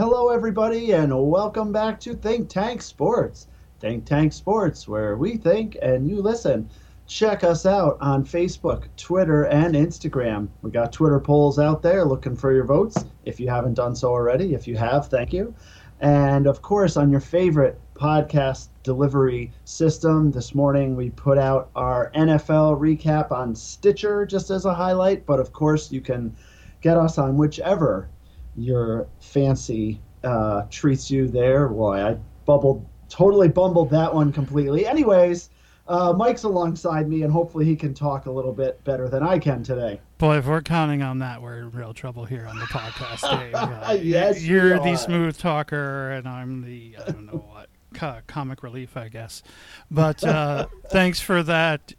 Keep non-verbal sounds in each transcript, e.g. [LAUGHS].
Hello, everybody, and welcome back to Think Tank Sports. Think Tank Sports, where we think and you listen. Check us out on Facebook, Twitter, and Instagram. We got Twitter polls out there looking for your votes if you haven't done so already. If you have, thank you. And of course, on your favorite podcast delivery system, this morning we put out our NFL recap on Stitcher just as a highlight. But of course, you can get us on whichever your fancy uh, treats you there. Boy, I bubbled, totally bumbled that one completely. Anyways, uh, Mike's alongside me, and hopefully he can talk a little bit better than I can today. Boy, if we're counting on that, we're in real trouble here on the podcast, Dave. [LAUGHS] Uh, yes, you're the smooth talker, and I'm the I don't know what co- comic relief, I guess. But uh, [LAUGHS] thanks for that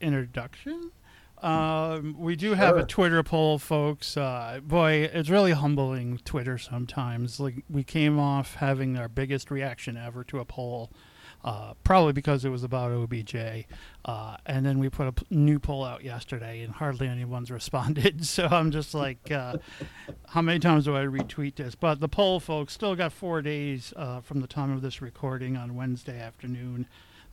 introduction. Um, we do have a Twitter poll, folks. Uh, boy, it's really humbling Twitter sometimes. Like we came off having our biggest reaction ever to a poll, uh, probably because it was about OBJ, uh, and then we put a p- new poll out yesterday, and hardly anyone's [LAUGHS] responded. So I'm just like, uh, how many times do I retweet this? But the poll, folks, still got four days uh, from the time of this recording on Wednesday afternoon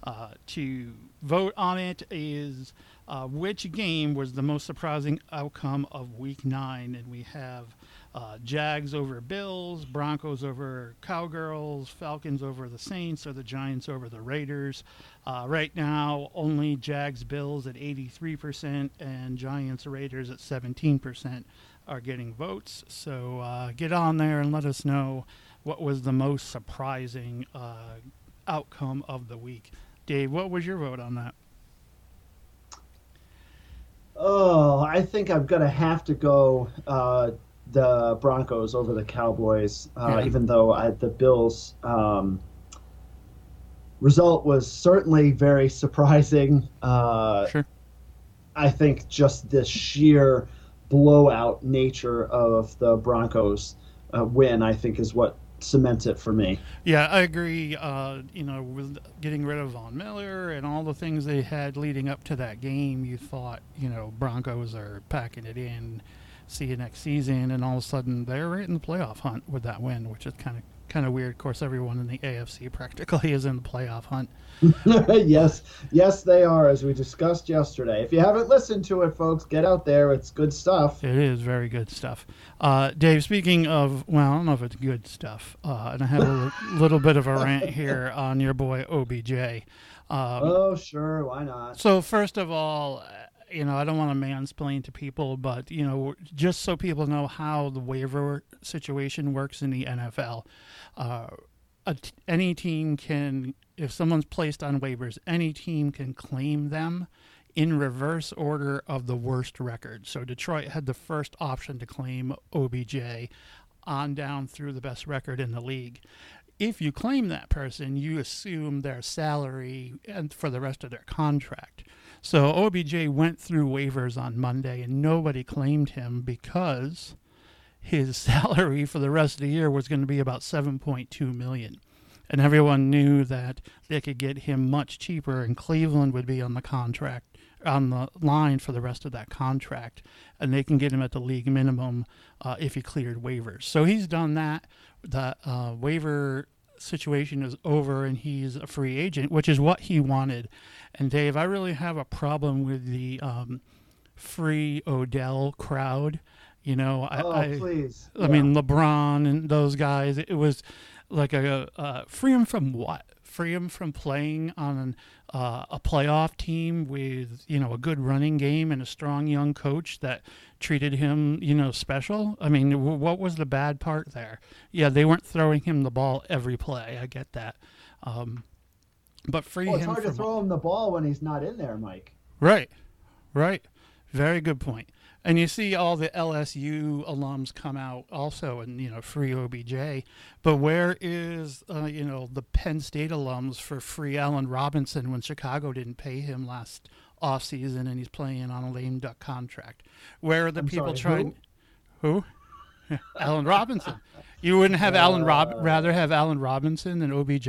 uh, to vote on it. Is uh, which game was the most surprising outcome of Week Nine? And we have uh, Jags over Bills, Broncos over Cowgirls, Falcons over the Saints, or the Giants over the Raiders. Uh, right now, only Jags Bills at 83% and Giants Raiders at 17% are getting votes. So uh, get on there and let us know what was the most surprising outcome of the week. Dave, what was your vote on that? Oh, I think I'm gonna have to go uh, the Broncos over the Cowboys, uh, Yeah. even though I, the Bills um, result was certainly very surprising. Uh, Sure. I think just the sheer blowout nature of the Broncos uh, win, I think, is what cements it for me. Yeah, I agree. Uh, you know, with getting rid of Von Miller and all the things they had leading up to that game, you thought, you know, Broncos are packing it in, see you next season, and all of a sudden they're right in the playoff hunt with that win, which is kind of kind of weird. Of course, everyone in the AFC practically [LAUGHS] is in the playoff hunt. [LAUGHS] yes, yes, they are, as we discussed yesterday. If you haven't listened to it, folks, get out there. It's good stuff. It is very good stuff. Uh, Dave, speaking of, well, I don't know if it's good stuff, uh, and I have a [LAUGHS] little bit of a rant here on your boy OBJ. Um, Oh, sure, why not? So first of all, you know, I don't want to mansplain to people, but you know, just so people know how the waiver situation works in the NFL, uh, any team can, if someone's placed on waivers, any team can claim them in reverse order of the worst record. So Detroit had the first option to claim OBJ on down through the best record in the league. If you claim that person, you assume their salary and for the rest of their contract. So OBJ went through waivers on Monday and nobody claimed him because his [LAUGHS] salary for the rest of the year was going to be about 7.2 million. And everyone knew that they could get him much cheaper and Cleveland would be on the contract on the line for the rest of that contract and they can get him at the league minimum uh, if he cleared waivers. So he's done that. The uh, waiver situation is over and he's a free agent, which is what he wanted. And Dave, I really have a problem with the um, free Odell crowd. You know, I, oh, I, please. I mean, LeBron and those guys. It was like a uh, free him from what? Free him from playing on an, uh, a playoff team with you know a good running game and a strong young coach that treated him you know special. I mean, w- what was the bad part there? Yeah, they weren't throwing him the ball every play. I get that, um, but free well, it's him hard to throw him the ball when he's not in there, Mike. Right, right. Very good point. And you see all the LSU alums come out also and, you know, free OBJ. But where is, uh, you know, the Penn State alums for free Allen Robinson when Chicago didn't pay him last offseason and he's playing on a lame duck contract? Where are the I'm people sorry, trying. Who? [LAUGHS] Allen Robinson. You wouldn't have Allen Rob Uh. rather have Allen Robinson than OBJ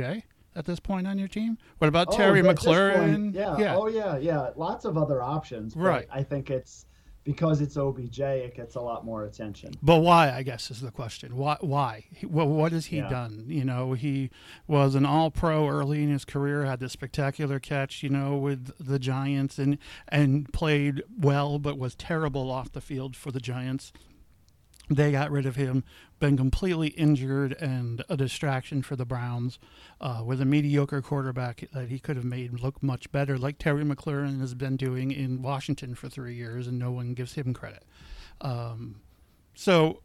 at this point on your team? What about Oh, Terry McLaurin? point, yeah. yeah. Oh, yeah, yeah. Lots of other options. Right. I think it's because it's OBJ, it gets a lot more attention. But why? I guess is the question. Why? Why? Well, what has he Yeah. done? You know, he was an All-Pro early in his career, had this spectacular catch, you know, with the Giants, and and played well, but was terrible off the field for the Giants. They got rid of him, been completely injured and a distraction for the Browns, uh, with a mediocre quarterback that he could have made look much better, like Terry McLaurin has been doing in Washington for three years, and no one gives him credit. Um, so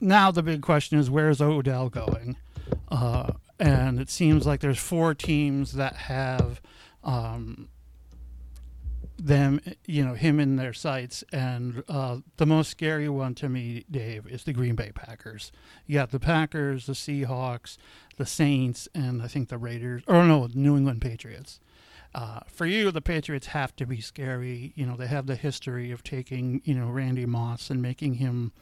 now the big question is where's Odell going? Uh, and it seems like there's four teams that have um, them, you know, him in their sights. And uh, the most scary one to me, Dave, is the Green Bay Packers. You got the Packers, the Seahawks, the Saints, and I think the Raiders, or no, New England Patriots. Uh, for you, the Patriots have to be scary. You know, they have the history of taking, you know, Randy Moss and making him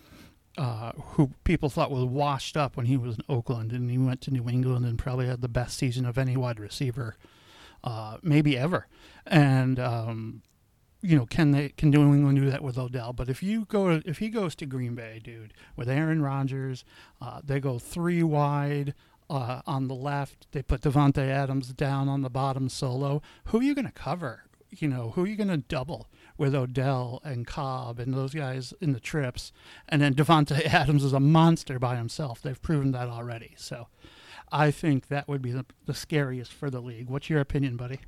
uh, who people thought was washed up when he was in Oakland, and he went to New England and probably had the best season of any wide receiver, uh, maybe ever. And um, you know, can they can New England do that with Odell? But if you go, if he goes to Green Bay, dude, with Aaron Rodgers, uh, they go three wide. Uh, on the left, they put Davante Adams down on the bottom solo. Who are you going to cover? You know, who are you going to double with Odell and Cobb and those guys in the trips? And then Davante [LAUGHS] Adams is a monster by himself. They've proven that already. So, I think that would be the, the scariest for the league. What's your opinion, buddy?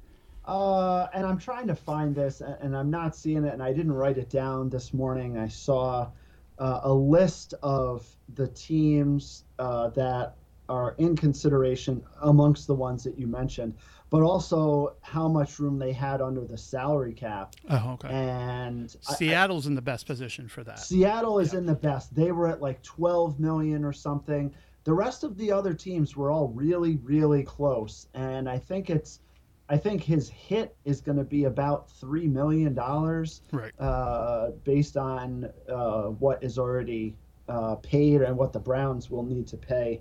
Uh, and I'm trying to find this, and I'm not seeing it, and I didn't write it down this morning. I saw uh, a list of the teams uh, that are in consideration amongst the ones that you mentioned, but also how much room they had under the salary cap. Oh, okay. And I- Seattle's in the best position for that. Seattle is Yeah. in the best. They were at like 12 million or something. The rest of the other teams were all really, really close. And I think it's, I think his hit is going to be about three million dollars, Right. uh, based on uh, what is already uh, paid and what the Browns will need to pay.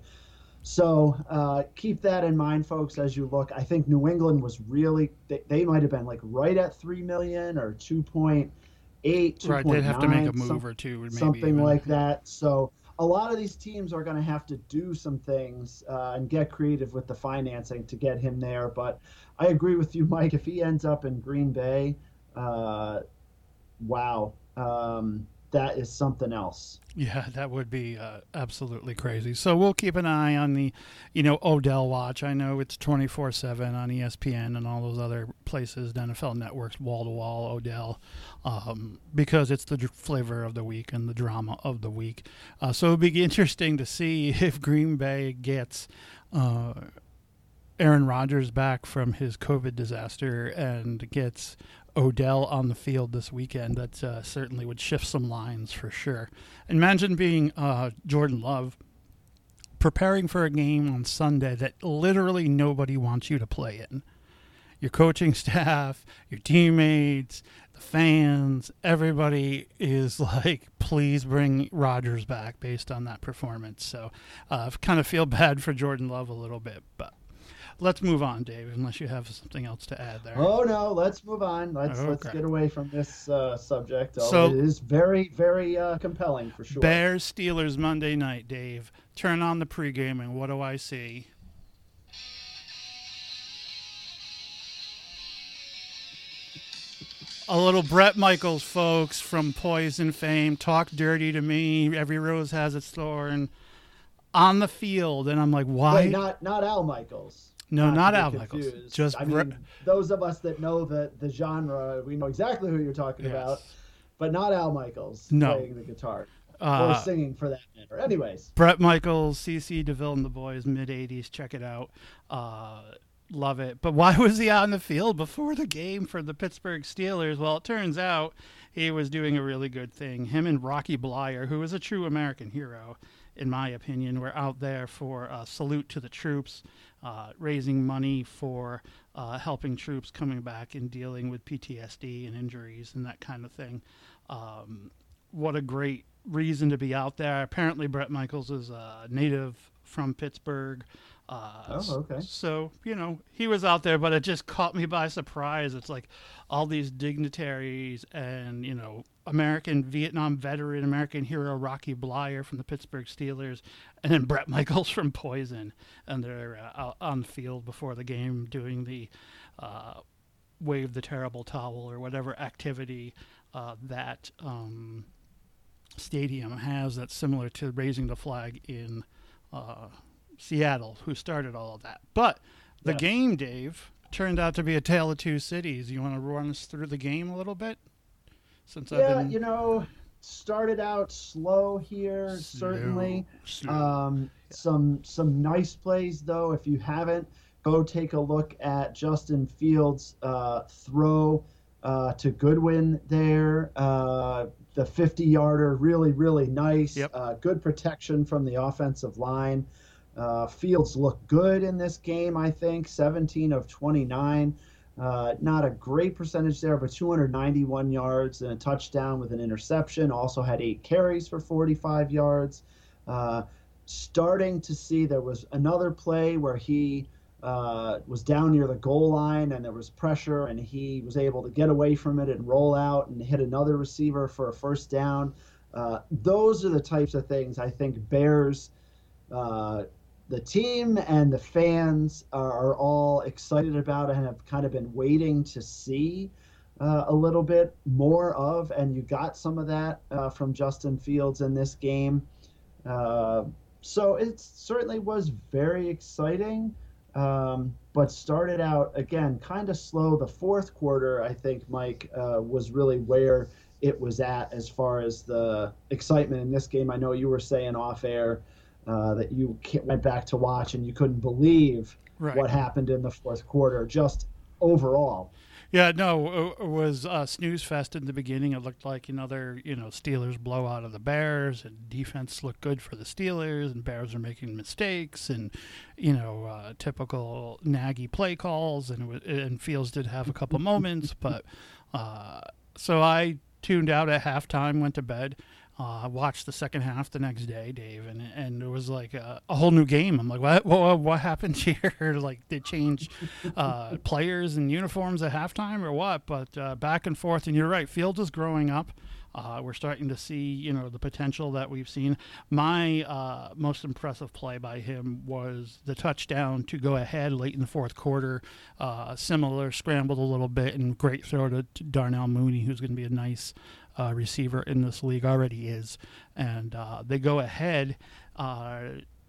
So uh, keep that in mind, folks, as you look. I think New England was really they, they might have been like right at three million or two point eight, Right. They'd have to make a move some- or two. Maybe something even. like that. So a lot of these teams are going to have to do some things uh, and get creative with the financing to get him there. But I agree with you, [LAUGHS] Mike. If he ends up in Green Bay, uh, wow, um, that is something else. Yeah, that would be uh, absolutely crazy. So we'll keep an eye on the, you know, Odell watch. I know it's 24 7 on ESPN and all those other places, the NFL networks, wall to wall Odell, um, because it's the flavor of the week and the drama of the week. Uh, so it'll be [LAUGHS] interesting to see if Green Bay gets. Uh, Aaron Rodgers back from his COVID disaster and gets Odell on the field this weekend, that uh, certainly would shift some lines for sure. Imagine being uh, Jordan Love preparing for a game on Sunday that literally nobody wants you to play in. Your coaching [LAUGHS] staff, your teammates, the fans, everybody is like, please bring Rodgers back based on that performance. So uh, I kind of feel bad for Jordan Love a little bit, but let's move on, Dave, unless you have something else to add there. Oh no, let's move on. Let's let's get away from this uh, subject. So- So it is very very uh, compelling for sure. Bears Steelers Monday night, Dave. Turn on the pregame, and what do I see? A little Bret Michaels, folks, from Poison fame. Talk dirty to me. Every rose has its thorn. On the field, and I'm like, why? Wait, not not Al Michaels. No, not be Al Michaels. Just I mean, those of us that know the the genre, we know exactly who you're talking Yes. about, but not Al Michaels No. playing the guitar or Uh, singing for that matter. Anyways, Bret Michaels, CC DeVille and the boys, mid 80s. Check it out. Uh, love it. But why was he out in the field before the game for the Pittsburgh Steelers? Well, it turns out he was doing a really good thing. Him and Rocky Bleier, who is a true American hero, in my opinion, were out there for a salute to the troops, uh, raising money for uh, helping troops coming back and dealing with PTSD and injuries and that kind of thing. Um, what a great reason to be out there. Apparently, Bret Michaels is a native from Pittsburgh. Uh, Oh, okay. So, you know, he was out there, but it just caught me by surprise. It's like all these dignitaries and, you know, American Vietnam veteran, American hero Rocky Bleier from the Pittsburgh Steelers, and then Bret [LAUGHS] Michaels from Poison, and they're uh, on the field before the game doing the uh, wave the terrible towel or whatever activity uh, that um, stadium has that's similar to raising the flag in uh, Seattle, who started all of that. But the yes. game, Dave, turned out to be a tale of two cities. You want to run us through the game a little bit? Since yeah, I've been... you know, started out slow here, slow, certainly. Slow. Um, yeah. Some some nice plays though. If you haven't, go take a look at Justin Fields' uh, throw uh, to Goodwin there. Uh, the 50 yarder, really, really nice. Yep. Uh, good protection from the offensive line. Uh, Fields looked good in this game, I think. 17 of 29. Uh, not a great percentage there, but 291 yards and a touchdown with an interception. Also had eight carries for 45 yards. Uh, starting to see there was another play where he uh, was down near the goal line and there was pressure and he was able to get away from it and roll out and hit another receiver for a first down. Uh, those are the types of things I think Bears, uh, the team and the fans are, all excited about and have kind of been waiting to see. Uh, a little bit more of, and you got some of that uh, from Justin Fields in this game. Uh, so it certainly was very exciting um, but started out again kind of slow. The fourth quarter, I think, Mike, uh, was really where it was at as far as the excitement in this game. I know you were saying off air uh, that you went back to watch and you couldn't believe right. what happened in the fourth quarter, just overall. Yeah, no, it was uh, snooze fest in the beginning. It looked like another, you know, Steelers blowout of the Bears, and defense looked good for the Steelers, and Bears are making mistakes, and you know, uh, typical Nagy play calls, and was, and Fields did have a couple moments, but uh, so I tuned out at halftime, went to bed. I uh, watched the second half the next day, Dave, and and it was like a, a whole new game. I'm like, what, what, what happened [LAUGHS] here? [LAUGHS] like, they change uh, players and uniforms at halftime or what? But uh, back and forth, and you're right. Fields is growing up. Uh, we're starting to see, you know, the potential that we've seen. My uh, most impressive play by him was the touchdown to go ahead late in the fourth quarter. Uh, similar, scrambled a little bit, and great throw to, to Darnell Mooney, who's going to be a nice uh, receiver in this league already is, and uh, they go ahead uh,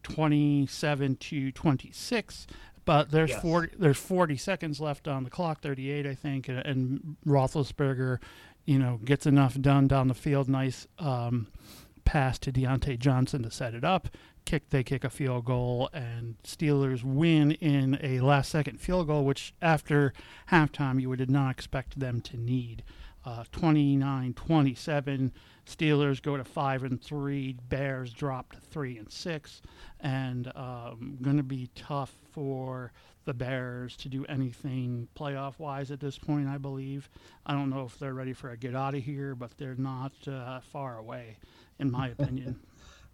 27 to 26. But there's yes. 40 there's 40 seconds left on the clock, 38 I think, and, and Roethlisberger, you know, gets enough done down the field. Nice um, pass to Diontae Johnson to set it up. Kick they kick a field goal and Steelers win in a last second field goal, which after halftime you would not expect them to need uh, 29 27. Steelers go to 5 and 3. Bears drop to 3 and 6. And um, going to be tough for the Bears to do anything playoff wise at this point, I believe. I don't know if they're ready for a get out of here, but they're not uh, far away, in my [LAUGHS] opinion.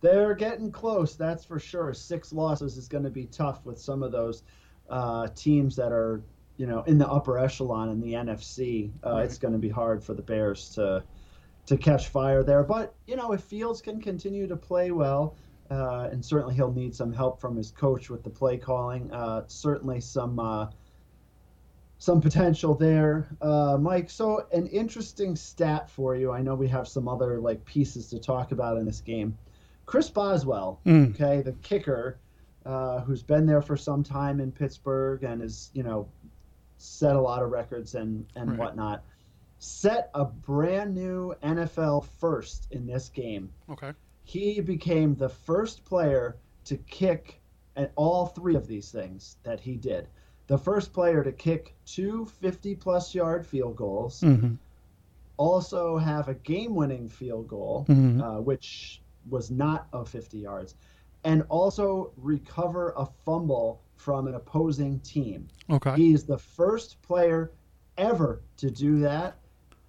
they're getting close, that's for sure. Six losses is going to be tough with some of those uh, teams that are you know in the upper echelon in the NFC, uh, right. it's going to be hard for the Bears to to catch fire there. But you know, if Fields can continue to play well, uh, and certainly he'll need some help from his coach with the play calling. Uh, certainly some uh, some potential there, uh, Mike. So an interesting stat for you. I know we have some other like pieces to talk about in this game. Chris Boswell, mm. okay, the kicker. Uh, who's been there for some time in Pittsburgh and is, you know, set a lot of records and and right. whatnot. Set a brand new NFL first in this game. Okay. He became the first player to kick at all three of these things that he did. The first player to kick two 50 plus yard field goals. Mm-hmm. Also have a game winning field goal, mm-hmm. uh, which was not of 50 yards. And also recover a fumble from an opposing team. Okay. He's the first player ever to do that.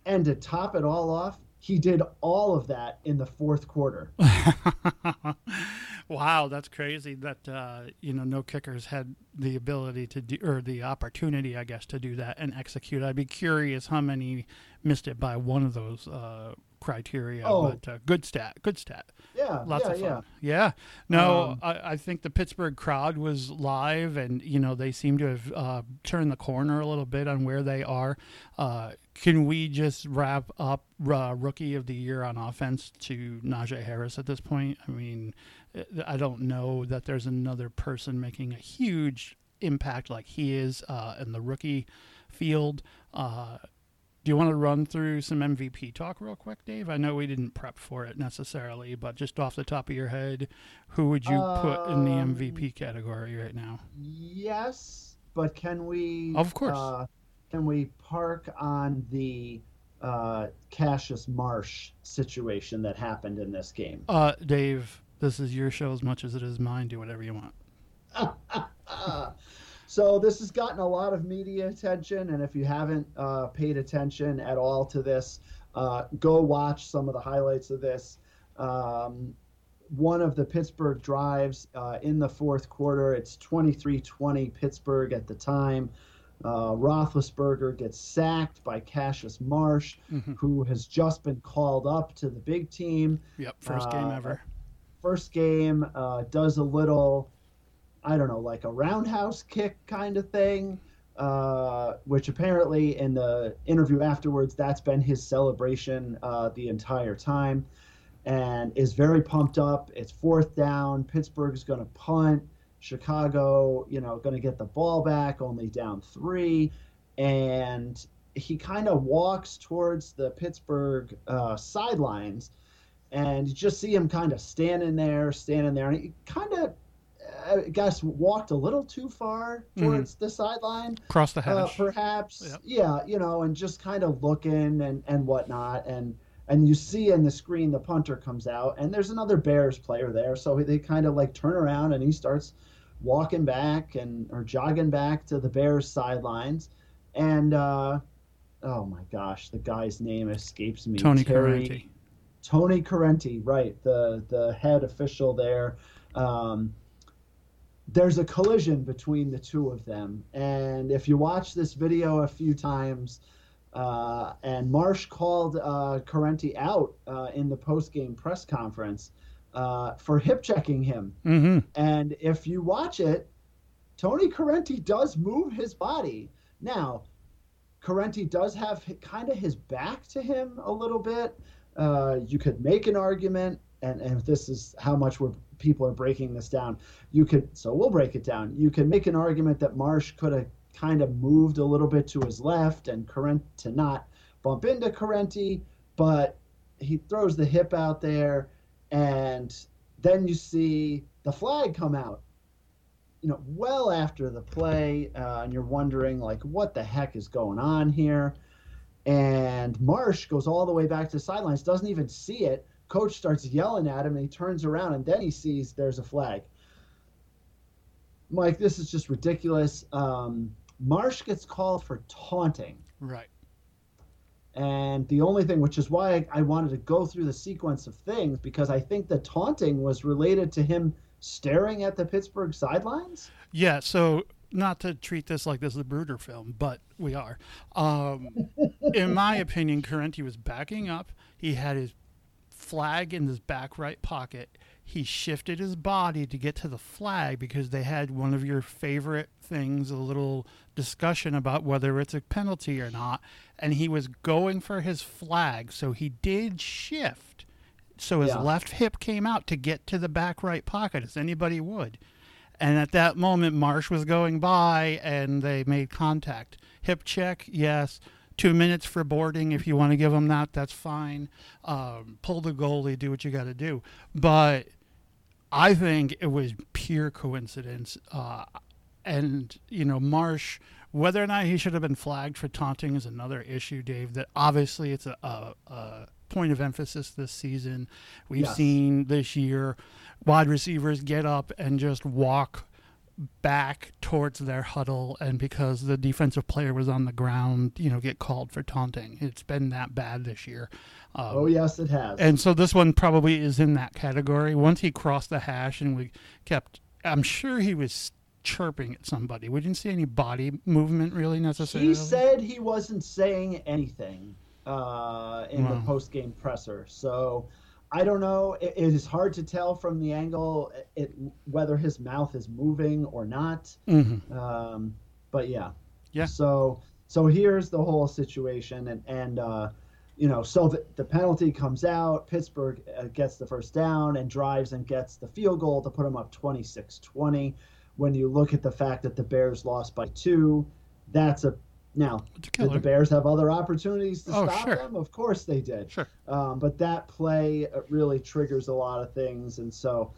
And to top it all off, he did all of that in the fourth quarter. [LAUGHS] wow, that's crazy. That uh, you know, no kickers had the ability to do or the opportunity, I guess, to do that and execute. I'd be curious how many missed it by one of those uh, criteria. Oh. But uh, good stat, good stat. Yeah, Lots yeah, of yeah. fun. Yeah. No, Um, I, I think the Pittsburgh crowd was live, and you know they seem to have uh, turned the corner a little bit on where they are. Uh, can we just wrap up uh, rookie of the year on offense to Najee Harris at this point? I mean, uh, I don't know that there's another person making a huge impact like he is uh, in the rookie field. Do you want to run through some MVP talk real quick, Dave? I know we didn't prep for it necessarily, but just off the top of your head, who would you put in the Um, MVP category right now? Yes, but can we? Of course. Uh, can we park on the uh, Cassius Marsh situation that happened in this game? Uh, Dave, this is your show as much as it is mine. Do whatever you want. [LAUGHS] So this has gotten a lot of media attention, and if you haven't uh, paid attention at all to this, uh, go watch some of the highlights of this. Um, one of the Pittsburgh drives uh, in the fourth quarter, it's 23-20 Pittsburgh at the time. Uh, Roethlisberger gets sacked by Cassius Marsh, Mhm. who has just been called up to the big team Yep, first game Uh, ever. first game uh, does a little i don't know like a roundhouse kick kind of thing uh, which apparently in the interview afterwards that's been his celebration uh, the entire time and is very pumped up. It's fourth down. Pittsburgh's going to punt. Chicago you know going to get the ball back only down three. And he kind of walks towards the pittsburgh uh, sidelines and you just see him kind of standing there, standing there, and he kind of, guess, walked a little too far towards the sideline, Cross the uh, perhaps. Yep. Yeah, you know, and just kind of looking and and whatnot, and and you see in the screen the punter comes out, and there's another Bears player there, so they kind of like turn around and he starts walking back and or jogging back to the Bears sidelines, and. uh Oh my gosh, the guy's name escapes me. Tony Terry, Corrente. Tony Corrente, right, the the head official there. Um, there's a collision between the two of them, and if you watch this video a few times, uh, and Marsh called uh, Corrente out uh, in the post game press conference uh, for hip checking him, Mm-hmm. and if you watch it, Tony Corrente does move his body. Now, Corrente does have kind of his back to him a little bit. Uh, you could make an argument, and, and this is how much we're, people are breaking this down. You could, so we'll break it down. You can make an argument that Marsh could have kind of moved a little bit to his left and Carent to not bump into Corrente, but he throws the hip out there, and then you see the flag come out you know, well after the play, uh, and you're wondering like, what the heck is going on here? And Marsh goes all the way back to the sidelines, doesn't even see it. Coach starts yelling at him, and he turns around, and then he sees there's a flag. Mike, this is just ridiculous. Um, Marsh gets called for taunting. Right. And the only thing, which is why I, I wanted to go through the sequence of things, because I think the taunting was related to him staring at the Pittsburgh sidelines. Yeah, so not to treat this like this is a Bruder film, but we are. Um, in my [LAUGHS] opinion, Corrente was backing up. He had his flag in his back right pocket. He shifted his body to get to the flag because they had one of your favorite things, a little discussion about whether it's a penalty or not. And he was going for his flag. So he did shift. So his Yeah. left hip came out to get to the back right pocket, as anybody would. And at that moment, Marsh was going by and they made contact. Hip check, yes. Two minutes for boarding. If you want to give them that, that's fine. Um, pull the goalie, do what you got to do. But I think it was pure coincidence. Uh, and, you know, Marsh, whether or not he should have been flagged for taunting is another issue, Dave. That obviously it's a, a, a point of emphasis this season. We've Yes. seen this year wide receivers get up and just walk back towards their huddle and because the defensive player was on the ground you know get called for taunting it's been that bad this year um, Oh yes, it has. and so this one probably is in that category once he crossed the hash and we kept i'm sure he was chirping at somebody we didn't see any body movement really necessarily he said he wasn't saying anything. uh, in the post game presser. So I don't know. It, it is hard to tell from the angle it, whether his mouth is moving or not. Mhm. Um, but yeah. Yeah. So so here's the whole situation, and and uh, you know, so the, the penalty comes out. Pittsburgh uh, gets the first down and drives and gets the field goal to put them up 26-20. When you look at the fact that the Bears lost by two, that's a now did the. Bears have other opportunities to Oh, stop sure. them? Of course they did. Sure. Um, but that play uh, really triggers a lot of things, and so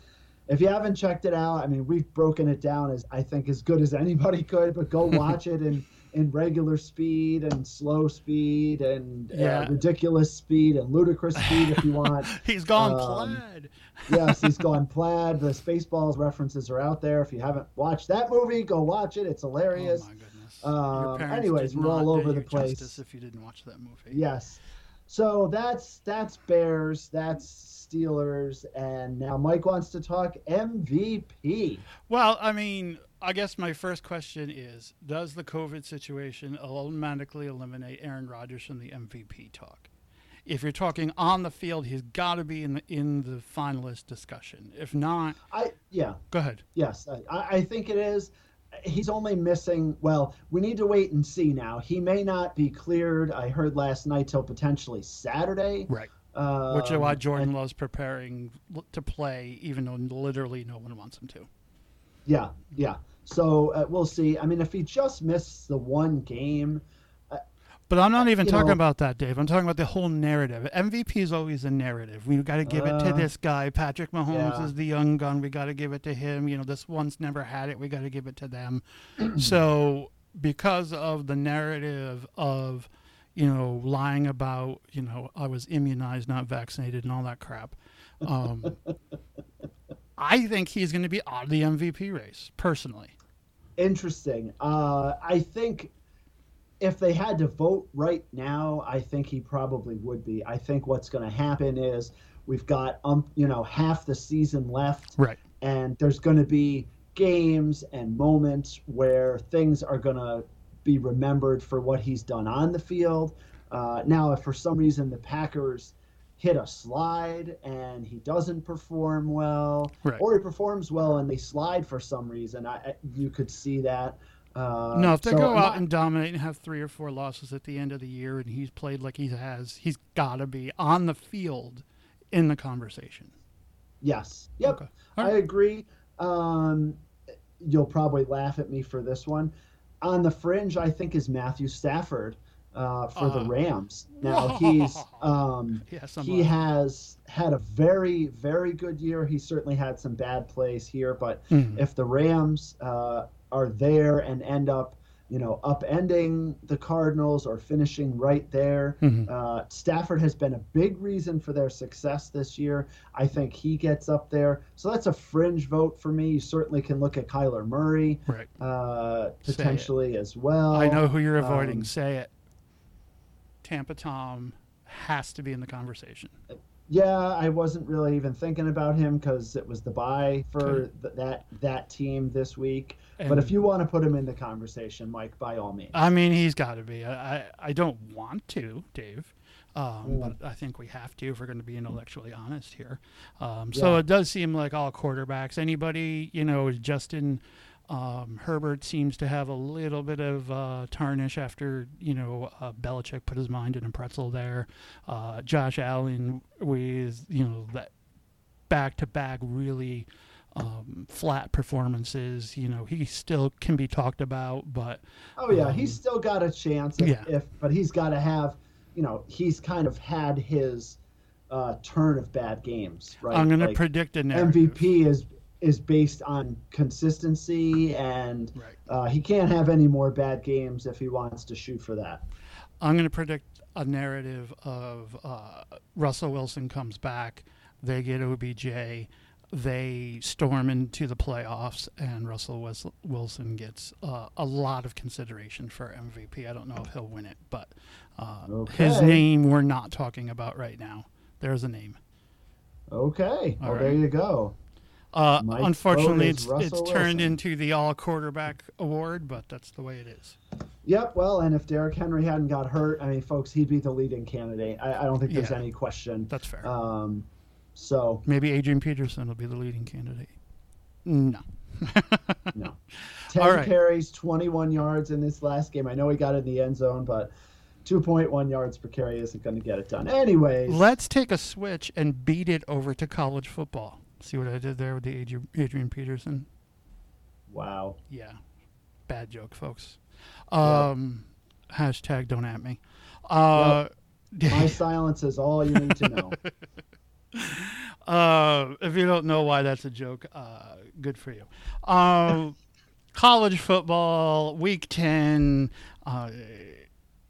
if you haven't checked it out, I mean, we've broken it down as I think as good as [LAUGHS] anybody could. But go watch it in [LAUGHS] in regular speed and slow speed and Yeah. uh, ridiculous speed and ludicrous speed if you want. [LAUGHS] He's gone Um, plaid. yes, he's gone plaid. The Spaceballs references are out there. If you haven't watched that movie, go watch it. It's hilarious. Oh my goodness. Um, anyways, we're all over the place. If you didn't watch that movie. Yes. So that's that's Bears, that's Steelers, and now Mike wants to talk MVP. Well, I mean, I guess my first question is: Does the COVID situation automatically eliminate Aaron Rodgers from the MVP talk? If you're talking on the field, he's got to be in the in the finalist discussion. If not, I yeah, go ahead. yes, I, I think it is. He's only missing. Well, we need to wait and see now. He may not be cleared. I heard last night till potentially Saturday. Right. Um, Which is why Jordan Love's preparing to play, even though literally no one wants him to. Yeah, yeah. So uh, we'll see. I mean, if he just missed the one game, But I'm not even You talking know- about that, Dave. I'm talking about the whole narrative. MVP is always a narrative. We've got to give it to Uh, this guy. Patrick Mahomes yeah. is the young gun. We got to give it to him. You know, this one's never had it. We got to give it to them. [CLEARS THROAT] so, because of the narrative of, you know, lying about, you know, I was immunized, not vaccinated, and all that crap, um, [LAUGHS] I think he's going to be out of the MVP race, personally. interesting. Uh, I think if they had to vote right now, I think he probably would be. I think what's going to happen is we've got um, you know, half the season left, Right. and there's going to be games and moments where things are going to be remembered for what he's done on the field. Uh, now, if for some reason the Packers hit a slide and he doesn't perform well, Right. or he performs well and they slide for some reason, I, I you could see that. Uh, No, if they so go out and dominate and have three or four losses at the end of the year, and he's played like he has, he's got to be on the field in the conversation. yes, yep, Okay. I agree. Um, you'll probably laugh at me for this one. On the fringe, I think is Matthew Stafford uh, for the Uh, Rams. Now he's [LAUGHS] um, Yeah, he has had a very very good year. He certainly had some bad plays here, but Mhm. if the Rams uh, are there and end up, you know, upending the Cardinals or finishing right there, Mhm. uh, Stafford has been a big reason for their success this year. I think he gets up there, so that's a fringe vote for me. You certainly can look at Kyler Murray right. uh, potentially as well. I know who you're avoiding. um, Say it. Tampa Tom has to be in the conversation. Yeah, I wasn't really even thinking about him because it was the bye for Okay. th- that that team this week. And but if you want to put him in the conversation, Mike, by all means. I mean, he's got to be. I, I, I don't want to, Dave, um, Mm. but I think we have to if we're going to be intellectually honest here. Um, so Yeah. it does seem like all quarterbacks. Anybody, you know, Justin um, Herbert seems to have a little bit of uh, tarnish after, you know, uh, Belichick put his mind in a pretzel there. Uh, Josh Allen with, you know, that back to back really um, flat performances. You know, he still can be talked about, but oh yeah, um, he's still got a chance. If, yeah. if but he's got to have, you know, he's kind of had his uh, turn of bad games, right? I'm going to predict a narrative. MVP is is based on consistency, and Right. uh, he can't have any more bad games if he wants to shoot for that. I'm going to predict a narrative of uh, Russell Wilson comes back, they get OBJ, they storm into the playoffs, and Russell Wilson gets uh, a lot of consideration for MVP. I don't know if he'll win it, but uh, his name we're not talking about right now. There's a name. Okay, All well there you go. Uh, unfortunately, it's it's turned Wilson. into the all quarterback award, but that's the way it is. Yep. Well, and if Derrick Henry hadn't got hurt, I mean, folks, he'd be the leading candidate. I, I don't think there's Yeah. any question. That's fair. Um, so Maybe Adrian Peterson will be the leading candidate. No. no. [LAUGHS] [LAUGHS] Ten All right. carries, 21 yards in this last game. I know he got in the end zone, but 2.1 yards per carry isn't going to get it done. Anyways, Let's take a switch and beat it over to college football. See what I did there with the Adrian, Adrian Peterson? wow. Yeah. Bad joke, folks. Um, Hashtag don't at me. Uh, [LAUGHS] My silence is all you need to know. [LAUGHS] Uh, if you don't know why that's a joke, uh, good for you. Um, [LAUGHS] college football, week 10, uh,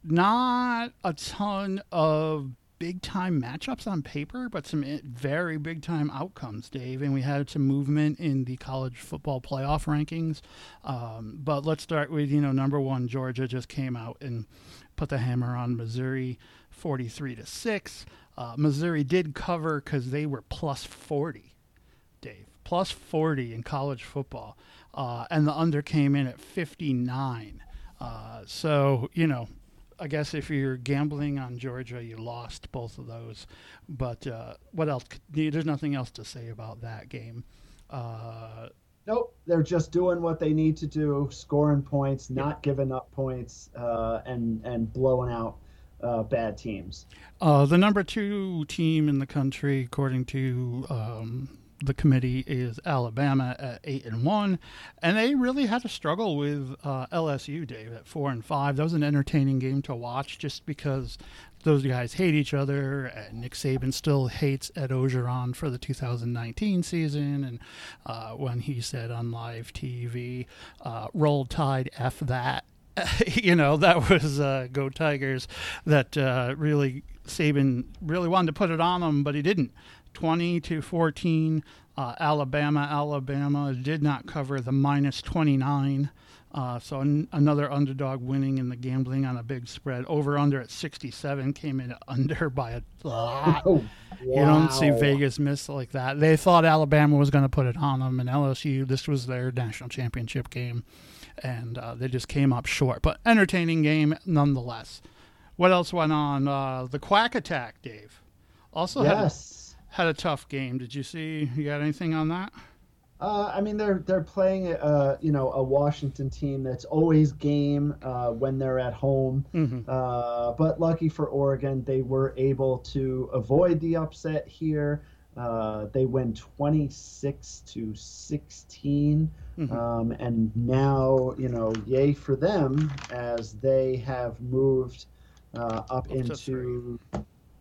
not a ton of big time matchups on paper, but some very big time outcomes, Dave. And we had some movement in the college football playoff rankings. Um, but let's start with, you know, number one, Georgia just came out and put the hammer on Missouri 43 to 6. Uh, Missouri did cover because they were plus 40, Dave. Plus 40 in college football. Uh, and the under came in at 59. Uh, so, you know, I guess if you're gambling on Georgia, you lost both of those. But uh, what else? There's nothing else to say about that game. Uh, Nope, they're just doing what they need to do, scoring points, not giving up points, uh, and and blowing out uh, bad teams. Uh, the number two team in the country, according to um, the committee, is Alabama at eight and one, and they really had a struggle with uh, LSU, Dave, at four and five. That was an entertaining game to watch, just because those guys hate each other, and Nick Saban still hates Ed Orgeron for the 2019 season, and uh, when he said on live TV, uh, "Roll Tide, f that." [LAUGHS] you know that was uh, go Tigers that uh, really Saban really wanted to put it on them, but he didn't. Twenty to fourteen, uh, Alabama. Alabama did not cover the minus twenty nine. Uh, so an- another underdog winning in the gambling on a big spread. Over under at 67 came in under by a lot. [LAUGHS] Oh, You don't see. Vegas miss like that. They thought Alabama was going to put it on them, and LSU. This was their national championship game, and uh, they just came up short. But entertaining game nonetheless. What else went on? Uh, the Quack Attack, Dave. Also had, Yes. Had a tough game. Did you see? You got anything on that? Uh, I mean, they're they're playing, uh, you know, a Washington team that's always game uh, when they're at home. Mhm. Uh, but lucky for Oregon, they were able to avoid the upset here. Uh, they win 26 to 16. Mhm. Um, and now, you know, yay for them as they have moved uh, up, to into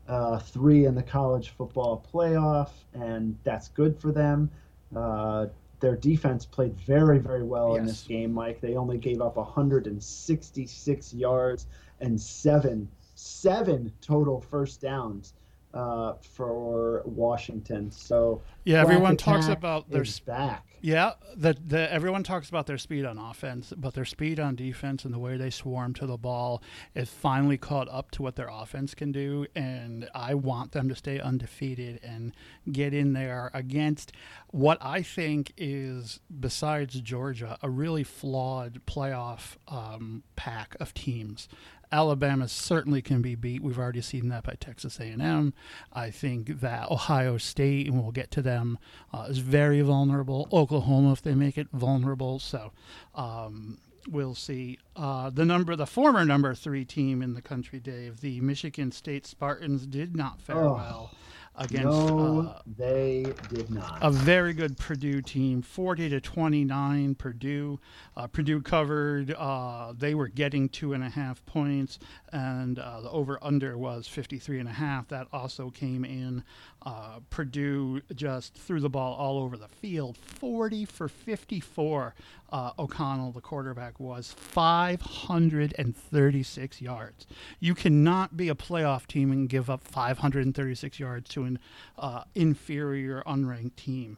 uh, three in the college football playoff, and that's good for them. Uh, their defense played very, very well in this game, Mike. They only gave up 166 yards and seven, seven total first downs uh, for Washington. So Yeah, everyone talks about their is back. Yeah, the, the everyone talks about their speed on offense, but their speed on defense and the way they swarm to the ball is finally caught up to what their offense can do. And I want them to stay undefeated and get in there against what I think is, besides Georgia, a really flawed playoff um, pack of teams. Alabama certainly can be beat. We've already seen that by Texas A&M. I think that Ohio State, and we'll get to them, uh, is very vulnerable. Oklahoma, if they make it vulnerable, so um, we'll see. Uh, the number, the former number three team in the country, Dave, the Michigan State Spartans, did not fare Oh, well against. no, uh, they did not. a very good Purdue team, 40 to 29. Purdue, uh, Purdue covered. Uh, they were getting two and a half points, and uh, the over under was 53 and a half. That also came in. Uh, Purdue just threw the ball all over the field, 40 for 54. Uh, O'Connell, the quarterback, was 536 yards. You cannot be a playoff team and give up 536 yards to an uh, inferior, unranked team.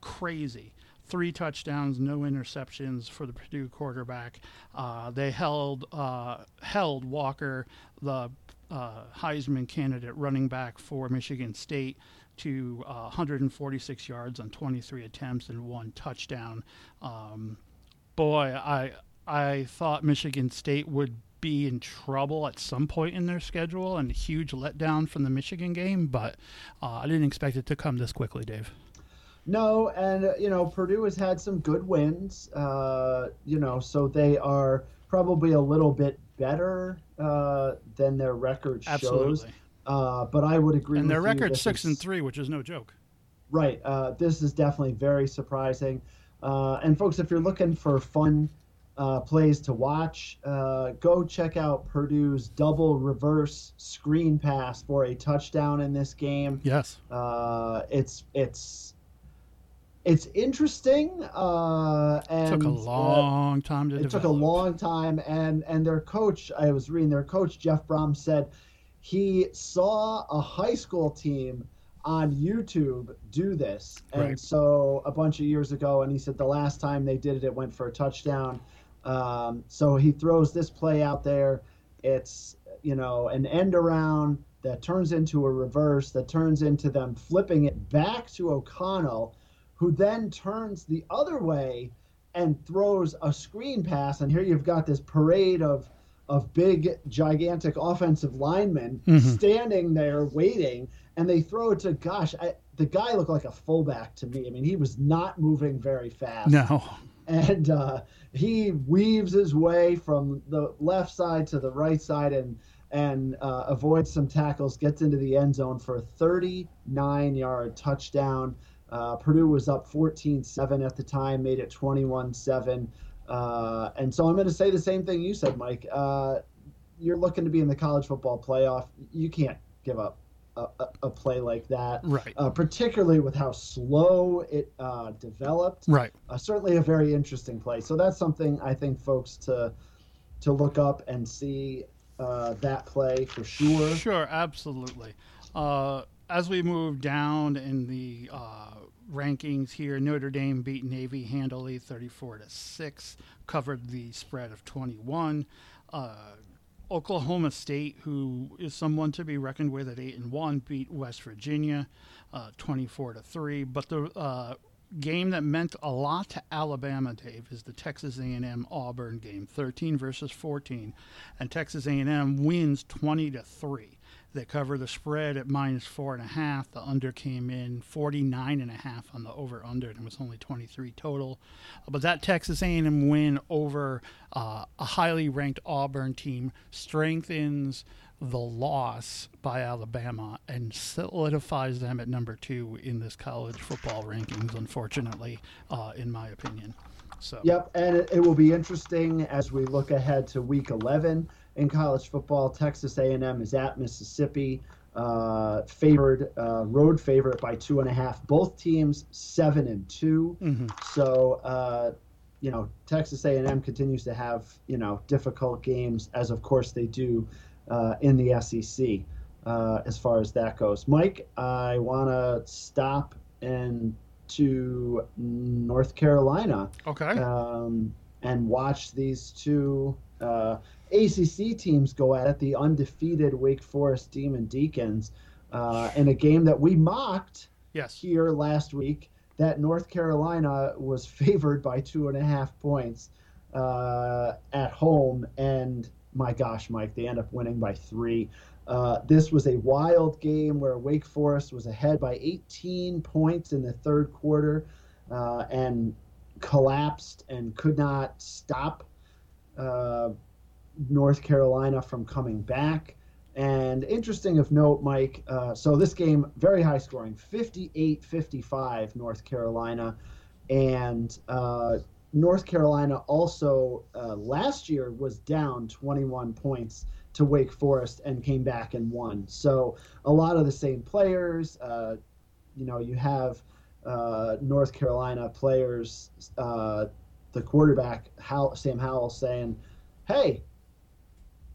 Crazy. Three touchdowns, no interceptions for the Purdue quarterback. Uh, they held uh, held Walker, the uh, Heisman candidate running back for Michigan State, to uh, 146 yards on 23 attempts and one touchdown. Um, boy, I I thought Michigan State would be in trouble at some point in their schedule and a huge letdown from the Michigan game, but uh, I didn't expect it to come this quickly, Dave. No, and uh, you know Purdue has had some good wins. Uh, you know, so they are probably a little bit better uh, than their record shows. Uh, but I would agree. And their record six is- and three, which is no joke. Right. Uh, this is definitely very surprising. Uh, and folks, if you're looking for fun uh, plays to watch, uh, go check out Purdue's double reverse screen pass for a touchdown in this game. Yes. Uh, it's it's it's interesting. Uh, and took a uh, long time to it develop. took a long time and and their coach i was reading their coach jeff Brohm said he saw a high school team on youtube do this and Right. so a bunch of years ago and he said the last time they did it it went for a touchdown um, so he throws this play out there it's you know an end around that turns into a reverse that turns into them flipping it back to o'connell who then turns the other way and throws a screen pass. And here you've got this parade of of big, gigantic offensive linemen Mhm. standing there waiting, and they throw it to gosh, I, the guy looked like a fullback to me. I mean, he was not moving very fast No. and uh, he weaves his way from the left side to the right side and and uh, avoids some tackles, gets into the end zone for a 39 yard touchdown. Uh, Purdue was up 14 7 at the time, made it 21 7. Uh, and so I'm going to say the same thing you said, Mike. Uh, you're looking to be in the college football playoff. You can't give up a, a, a play like that, Right. uh, particularly with how slow it uh, developed Right. uh, certainly a very interesting play. So that's something I think folks to to look up and see uh, that play for sure. Sure, absolutely. Uh, as we move down in the uh, rankings here, Notre Dame beat Navy handily, 34 to six, covered the spread of 21. Uh, Oklahoma State, who is someone to be reckoned with at eight and one, beat West Virginia, uh, 24 to three. But the uh, game that meant a lot to Alabama, Dave, is the Texas A&M Auburn game, 13 versus 14, and Texas A&M wins 20 to 3 that cover the spread at minus four and a half. The under came in 49 and a half on the over under, and it was only 23 total. Uh, but that Texas A&M win over uh, a highly ranked Auburn team strengthens the loss by Alabama and solidifies them at number two in this college football rankings. Unfortunately, uh, in my opinion. So. Yep, and it will be interesting as we look ahead to Week 11 in college football. Texas A&M is at Mississippi, uh, favored uh, road favorite by two and a half. Both teams seven and 2 Mhm. So uh, you know Texas A&M continues to have you know difficult games, as of course they do uh, in the SEC. Uh, as far as that goes, Mike, I want to stop and to North Carolina okay, um, and watch these two uh, ACC teams go at it. The undefeated Wake Forest Demon Deacons uh, in a game that we mocked yes, here last week. That North Carolina was [LAUGHS] favored by two and a half points uh, at home, and my gosh, Mike, they end up winning by three. Uh, this was a wild game where Wake Forest was ahead by 18 points in the third quarter uh, and collapsed and could not stop uh, North Carolina from coming back. And interesting of note, Mike, uh, so this game, very high scoring 58 55, North Carolina. And uh, North Carolina also uh, last year was down 21 points to Wake Forest and came back and won. So a lot of the same players. Uh, you know, you have uh, North Carolina players, uh, the quarterback, Sam Howell, saying, hey,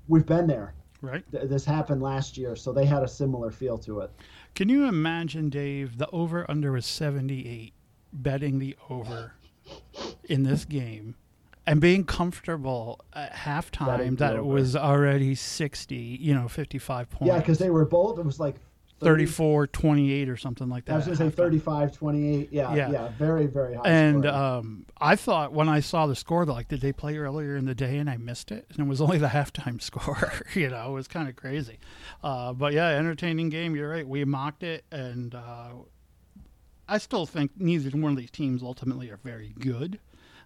we've been there. right. Th- This happened last year, so they had a similar feel to it. Can you imagine, Dave? The over under was 78, betting the over in this game and being comfortable at halftime that it was already 60, you know, 55 points. Yeah, because they were both. It was like 34 28 or something like that. I was going to say 35 28. Yeah, yeah, yeah, very, very high. And um, I thought when I saw the score, like, did they play earlier in the day and I missed it? And it was [LAUGHS] only the halftime score. [LAUGHS] you know, it was kind of crazy. Uh, but yeah, entertaining game. You're right. We mocked it, and uh, I still think neither one of these teams ultimately are very good.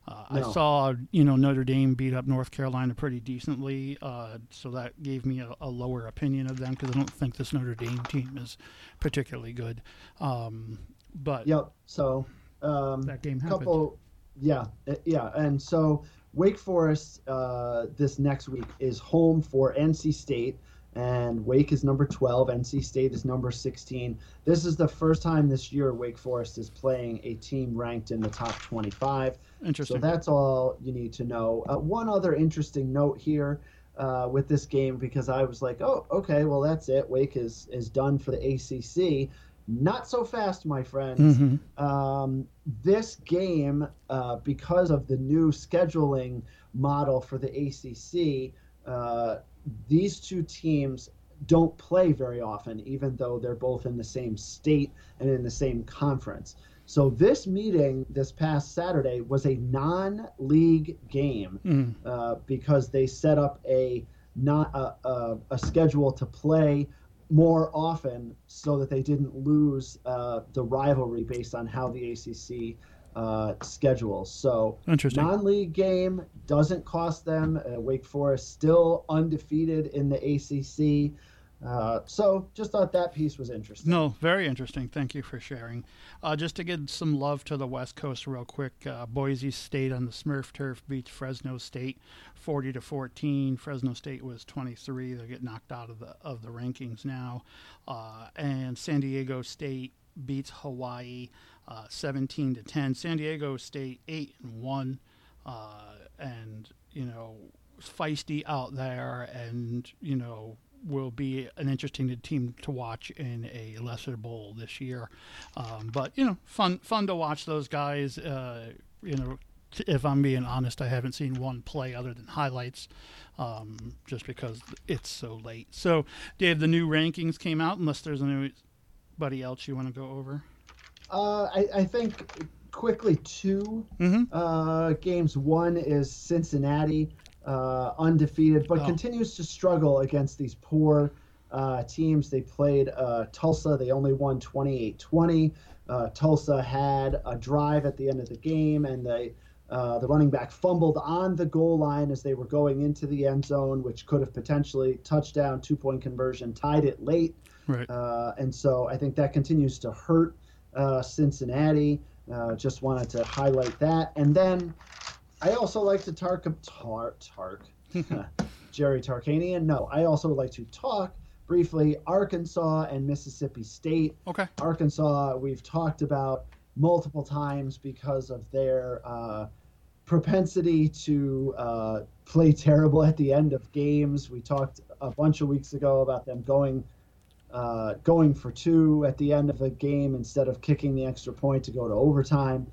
Uh, no. I saw, you know, Notre Dame beat up North Carolina pretty decently, uh, so that gave me a, a lower opinion of them because I don't think this Notre Dame team is particularly good. Um, but yep. So um, that game happened. Couple, yeah, uh, yeah, and so Wake Forest uh, this next week is home for NC State and Wake is number 12. NC State is number 16. This is the first time this year Wake Forest is playing a team ranked in the top 25. Interesting. So that's all you need to know. Uh, one other interesting note here uh, with this game because I was like, oh, okay, well that's it. Wake is is done for the ACC. Not so fast, my friends. Mm-hmm. Um, this game, uh, because of the new scheduling model for the ACC, uh, these two teams don't play very often, even though they're both in the same state and in the same conference. So this meeting this past Saturday was a non-league game mm. uh, because they set up a not a, a, a, schedule to play more often so that they didn't lose uh, the rivalry based on how the ACC uh, schedules. So non-league game doesn't cost them. Uh, Wake Forest still undefeated in the ACC. Uh, so just thought that piece was interesting. No, very interesting. Thank you for sharing. Uh, just to give some love to the West Coast real quick, uh, Boise State on the Smurf turf beats Fresno State 40 to 14. Fresno State was 23. They get knocked out of the of the rankings now. Uh, and San Diego State beats Hawaii uh, 17 to 10. San Diego State 8 and 1 uh, and you know feisty out there and you know will be an interesting team to watch in a lesser bowl this year. Um, but you know, fun fun to watch those guys. Uh, you know, if I'm being honest, I haven't seen one play other than highlights, um, just because it's so late. So, Dave, the new rankings came out. Unless there's anybody else you want to go over. Uh, I, I, think quickly 2 mm-hmm. uh, games. One is Cincinnati, uh, undefeated, but oh. continues to struggle against these poor uh, teams. They played uh, Tulsa. They only won 28 20. Uh, Tulsa had a drive at the end of the game, and they. the running back fumbled on the goal line as they were going into the end zone, which could have potentially touchdown, two point conversion, tied it late. Right. and so I think that continues to hurt uh, Cincinnati. Uh, just wanted to highlight that. And then I also like to talk tar, Tark, [LAUGHS] [LAUGHS] Jerry Tarkanian. No, I also like to talk briefly Arkansas and Mississippi State. Okay. Arkansas, we've talked about multiple times because of their uh, propensity to uh, play [LAUGHS] terrible at the end of games. We talked a bunch of weeks ago about them going uh, going for two at the end of the game instead of kicking the extra point to go to overtime.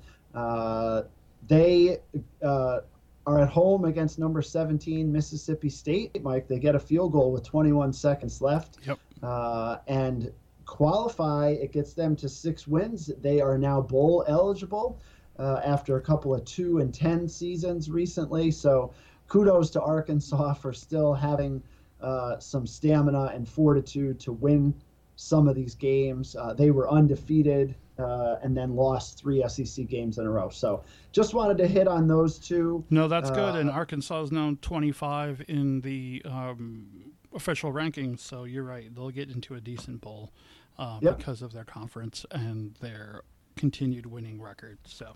They uh, are at home against number 17 Mississippi State. Mike, they get a field goal with 21 seconds left. Yep. Uh, and qualify. It gets them to six wins. They are now bowl eligible uh, after a couple of two and ten seasons recently. So kudos to Arkansas for still having uh, some stamina and fortitude to win some of these games. Uh, they were undefeated uh, and then lost three SEC games in a row. So just wanted to hit on those two. No, that's good. And uh, Arkansas is now 25 in the um, official rankings. So you're right. They'll get into a decent bowl uh, yep. because of their conference and their continued winning record. So.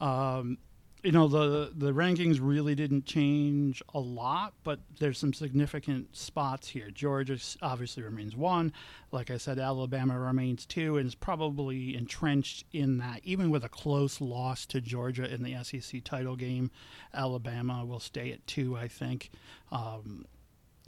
Um, you know the the rankings really didn't change a lot, but there's some significant spots here. Georgia obviously remains one. Like I said, Alabama remains two, and is probably entrenched in that. Even with a close loss to Georgia in the SEC title game, Alabama will stay at two, I think, um,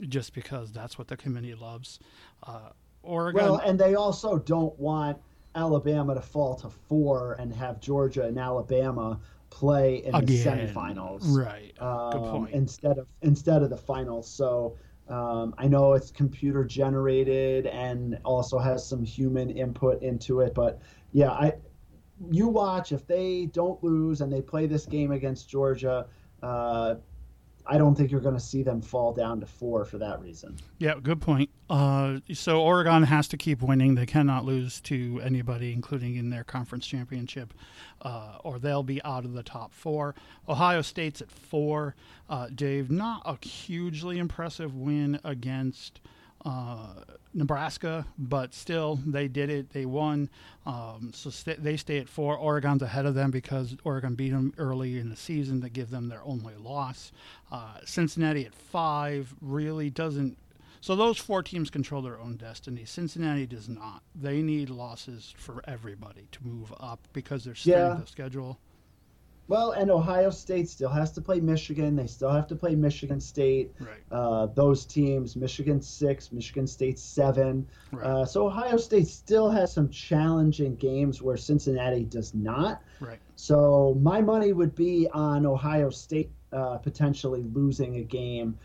just because that's what the committee loves. Uh, Oregon. Well, and they also don't want Alabama to fall to four and have Georgia and Alabama play in Again. the semifinals, right? Um, Good point. Instead of instead of the finals, so Um, I know it's computer generated and also has some human input into it, but yeah, I you watch if they don't lose and they play this game against Georgia. Uh, I don't think you're going to see them fall down to four for that reason. Yeah, good point. Uh, so Oregon has to keep winning; they cannot lose to anybody, including in their conference championship, uh, or they'll be out of the top four. Ohio State's at four. Uh, Dave, not a hugely impressive win against uh, Nebraska, but still they did it. They won, um, so st- they stay at four. Oregon's ahead of them because Oregon beat them early in the season to give them their only loss. Uh, Cincinnati at five really doesn't. So those four teams control their own destiny. Cincinnati does not. They need losses for everybody to move up because they're strength yeah. of schedule. Well, and Ohio State still has to play Michigan. They still have to play Michigan State. Right. Uh, those teams, Michigan six, Michigan State seven. Right. Uh, so Ohio State still has some challenging games where Cincinnati does not. Right. So my money would be on Ohio State uh, potentially losing a game.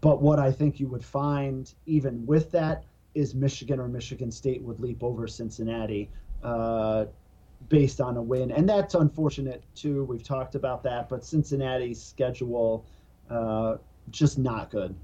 But what I think you would find, even with that, is Michigan or Michigan State would leap over Cincinnati. Uh, based on a win, and that's unfortunate too. We've talked about that, but Cincinnati's schedule uh, just not good.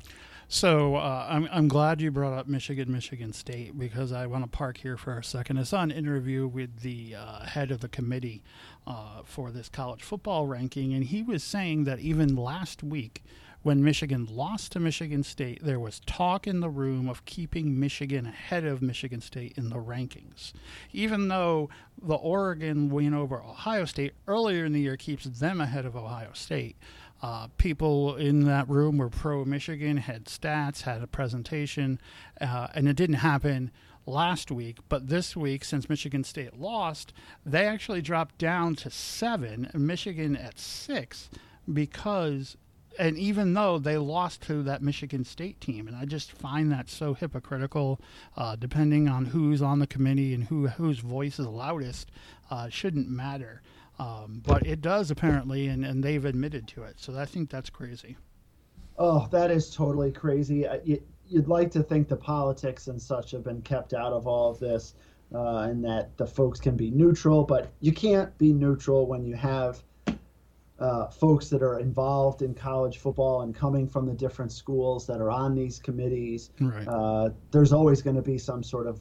So uh, I'm I'm glad you brought up Michigan, Michigan State because I want to park here for a second. I saw an interview with the uh, head of the committee uh, for this college football ranking, and he was saying that even last week when Michigan lost to Michigan State, there was talk in the room of keeping Michigan ahead of Michigan State in the rankings. Even though the Oregon win over Ohio State earlier in the year keeps them ahead of Ohio State. Uh, people in that room were pro Michigan, had stats, had a presentation, uh, and it didn't happen last week. But this week, since Michigan State lost, they actually dropped down to seven, Michigan at six, because and even though they lost to that Michigan State team, and I just find that so hypocritical. Uh, depending on who's on the committee and who whose voice is loudest, uh, shouldn't matter. Um, but it does apparently, and, and they've admitted to it. So I think that's crazy. Oh, that is totally crazy. You, would like to think the politics and such have been kept out of all of this, uh, and that the folks can be neutral, but you can't be neutral when you have uh, folks that are involved in college football and coming from the different schools that are on these committees. Right. Uh, there's always going to be some sort of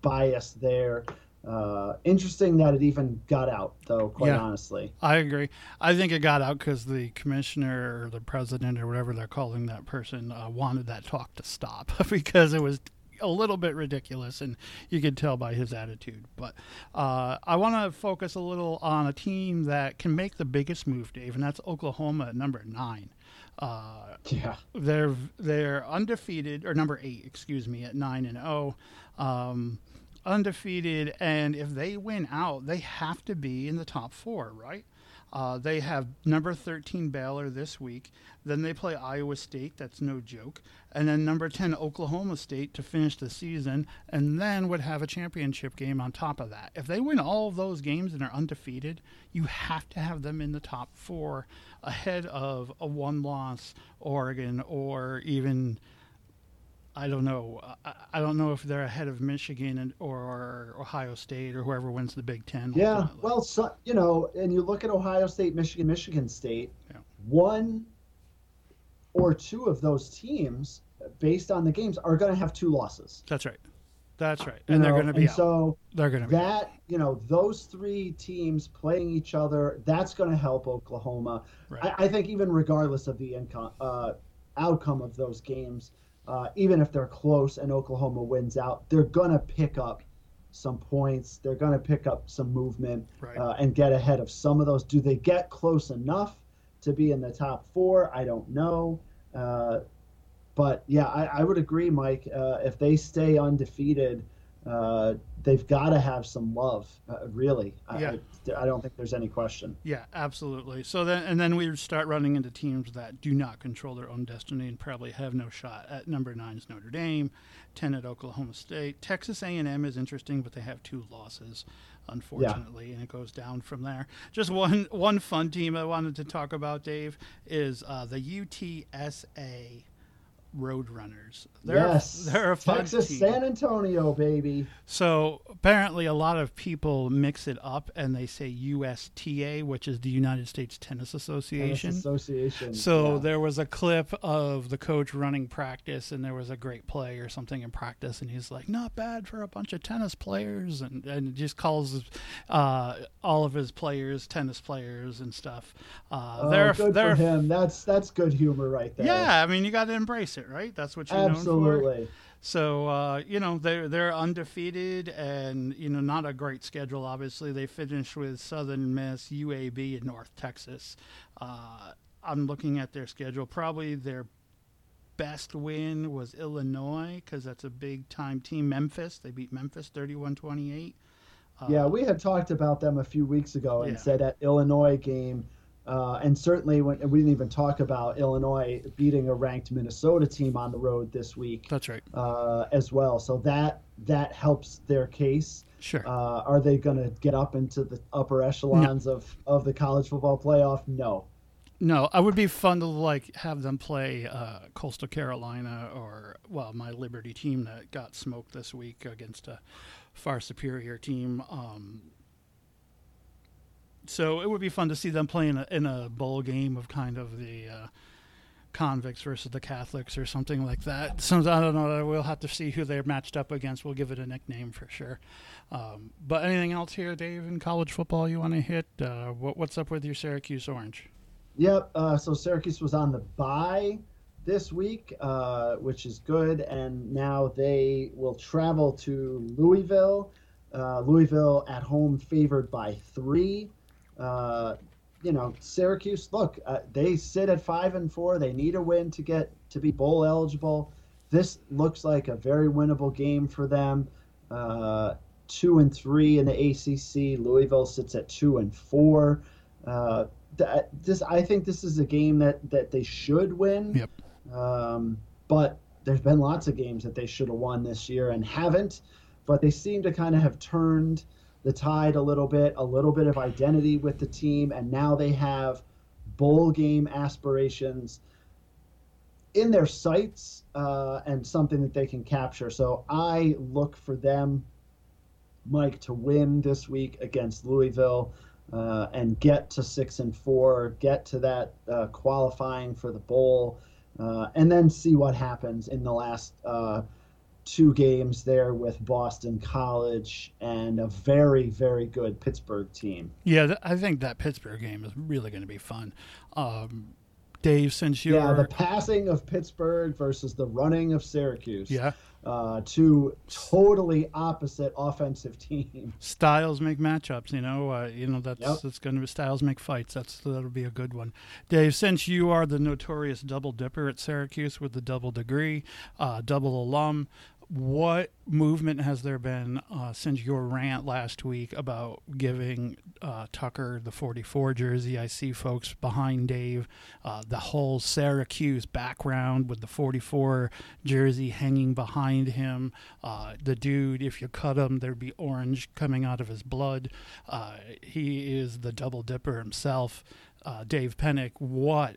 bias there. Uh, interesting that it even got out, though. Quite yeah, honestly, I agree. I think it got out because the commissioner or the president or whatever they're calling that person uh, wanted that talk to stop [LAUGHS] because it was a little bit ridiculous, and you can tell by his attitude. But uh, I want to focus a little on a team that can make the biggest move, Dave, and that's Oklahoma at number nine. Uh, yeah, they're they're undefeated, or number eight, excuse me, at nine and zero. Oh. Um, undefeated, and if they win out, they have to be in the top four, right? Uh, they have number 13 Baylor this week. Then they play Iowa State. That's no joke. And then number 10 Oklahoma State to finish the season. And then would have a championship game on top of that. If they win all of those games and are undefeated, you have to have them in the top four ahead of a one loss Oregon or even I don't know. I, don't know if they're ahead of Michigan or Ohio State or whoever wins the Big Ten. Yeah, well, so, you know, and you look at Ohio State, Michigan, Michigan State. Yeah. One or two of those teams, based on the games, are going to have two losses. That's right. That's right, and you they're going to be so. They're going to that you know those three teams playing each other. That's going to help Oklahoma. Right. I, I, think even regardless of the income, uh, outcome of those games, uh, even if they're close and Oklahoma wins out, they're going to pick up some points. They're going to pick up some movement right. uh, and get ahead of some of those. Do they get close enough to be in the top four? I don't know. Uh, but yeah, I, I, would agree, Mike. Uh, if they stay undefeated, uh, they've got to have some love, uh, really. Yeah. I, I, don't think there's any question. Yeah, absolutely. So then, and then we start running into teams that do not control their own destiny and probably have no shot. At number nine is Notre Dame, ten at Oklahoma State. Texas A&M is interesting, but they have two losses, unfortunately, yeah. and it goes down from there. Just one one fun team I wanted to talk about, Dave, is uh, the UTSA Roadrunners. They're yes, a, they're a Texas team. San Antonio, baby. So apparently, a lot of people mix it up and they say USTA, which is the United States Tennis Association. Tennis Association. So yeah. there was a clip of the coach running practice, and there was a great play or something in practice, and he's like, "Not bad for a bunch of tennis players," and and just calls uh, all of his players tennis players and stuff. Uh, oh, they're, good they're, for him. That's that's good humor right there. Yeah, I mean, you got to embrace it, right? That's what you're Absolutely. known for. So uh, you know they're they're undefeated and you know not a great schedule. Obviously, they finished with Southern Miss, UAB, and North Texas. Uh, I'm looking at their schedule. Probably their best win was Illinois because that's a big time team. Memphis, they beat Memphis 31-28. Uh, yeah, we had talked about them a few weeks ago and yeah. said that Illinois game uh, and certainly, when we didn't even talk about Illinois beating a ranked Minnesota team on the road this week. That's right. Uh, as well, so that that helps their case. Sure. Uh, are they going to get up into the upper echelons no. of of the college football playoff? No. No, I would be fun to like have them play uh, Coastal Carolina or well, my Liberty team that got smoked this week against a far superior team. Um, so it would be fun to see them play in a, in a bowl game of kind of the uh, convicts versus the Catholics or something like that. So I don't know. We'll have to see who they're matched up against. We'll give it a nickname for sure. Um, but anything else here, Dave, in college football you want to hit? Uh, what, what's up with your Syracuse Orange? Yep. Uh, so Syracuse was on the bye this week, uh, which is good, and now they will travel to Louisville. Uh, Louisville at home, favored by three. Uh, you know, Syracuse. Look, uh, they sit at five and four. They need a win to get to be bowl eligible. This looks like a very winnable game for them. Uh, two and three in the ACC. Louisville sits at two and four. Uh, th- this, I think, this is a game that that they should win. Yep. Um, but there's been lots of games that they should have won this year and haven't. But they seem to kind of have turned the tide a little bit, a little bit of identity with the team, and now they have bowl game aspirations in their sights uh, and something that they can capture. So I look for them, Mike, to win this week against Louisville. Uh, and get to six and four, get to that uh, qualifying for the bowl, uh, and then see what happens in the last uh, two games there with Boston College and a very, very good Pittsburgh team. Yeah, I think that Pittsburgh game is really going to be fun. Um, Dave, since you yeah, the passing of Pittsburgh versus the running of Syracuse. Yeah. Uh, two totally opposite offensive [LAUGHS] teams. Styles make matchups, you know. Uh, you know that's yep. that's going to be styles make fights. That's that'll be a good one. Dave, since you are the notorious double dipper at Syracuse with the double degree, uh, double alum, what movement has there been uh, since your rant last week about giving uh, Tucker the 44 jersey? I see folks behind Dave, uh, the whole Syracuse background with the 44 jersey hanging behind him. Uh, the dude, if you cut him, there'd be orange coming out of his blood. Uh, he is the double dipper himself. Uh, Dave Pennick, what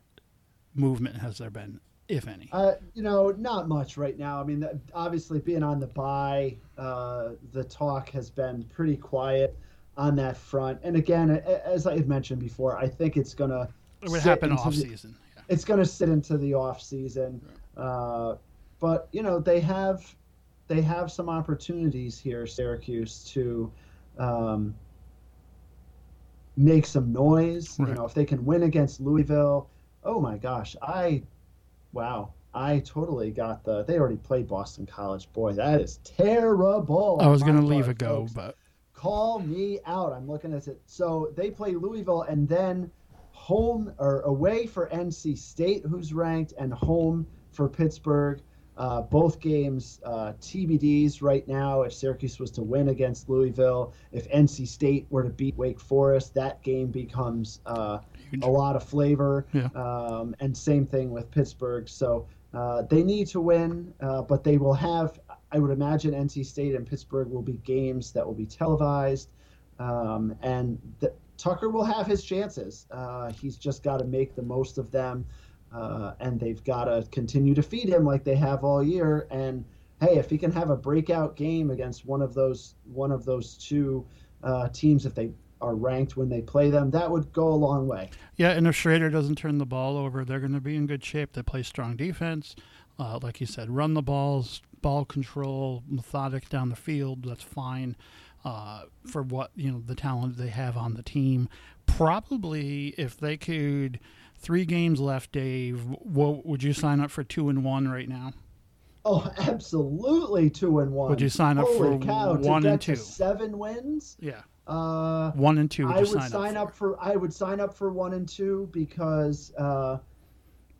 movement has there been if any? Uh, you know, not much right now. I mean, obviously, being on the bye, uh, the talk has been pretty quiet on that front. And again, as I had mentioned before, I think it's gonna. It would happen off season. Yeah. It's gonna sit into the off season, right. uh, but you know they have they have some opportunities here, Syracuse, to. Um, make some noise. Right. You know, if they can win against Louisville, oh my gosh, I Wow. I totally got the. They already played Boston College. Boy, that is terrible. I was going to leave it go, but. Call me out. I'm looking at it. So they play Louisville and then home or away for NC State, who's ranked, and home for Pittsburgh. Uh, both games uh, TBDs right now. If Syracuse was to win against Louisville, if NC State were to beat Wake Forest, that game becomes uh, a lot of flavor. Yeah. Um, and same thing with Pittsburgh. So uh, they need to win, uh, but they will have. I would imagine NC State and Pittsburgh will be games that will be televised, um, and the, Tucker will have his chances. Uh, he's just got to make the most of them. Uh, and they've got to continue to feed him like they have all year. And hey, if he can have a breakout game against one of those one of those two uh, teams, if they are ranked when they play them, that would go a long way. Yeah, and if Shrader doesn't turn the ball over, they're going to be in good shape. They play strong defense, uh, like you said, run the balls, ball control, methodic down the field. That's fine uh, for what you know the talent they have on the team. Probably, if they could, three games left, Dave. What would you sign up for two and one right now? Oh, absolutely, two and one. Would you sign up Holy for cow, one and two? Seven wins. Yeah, Uh, one and two. Would I would sign, sign up for? I would sign up for one and two because uh,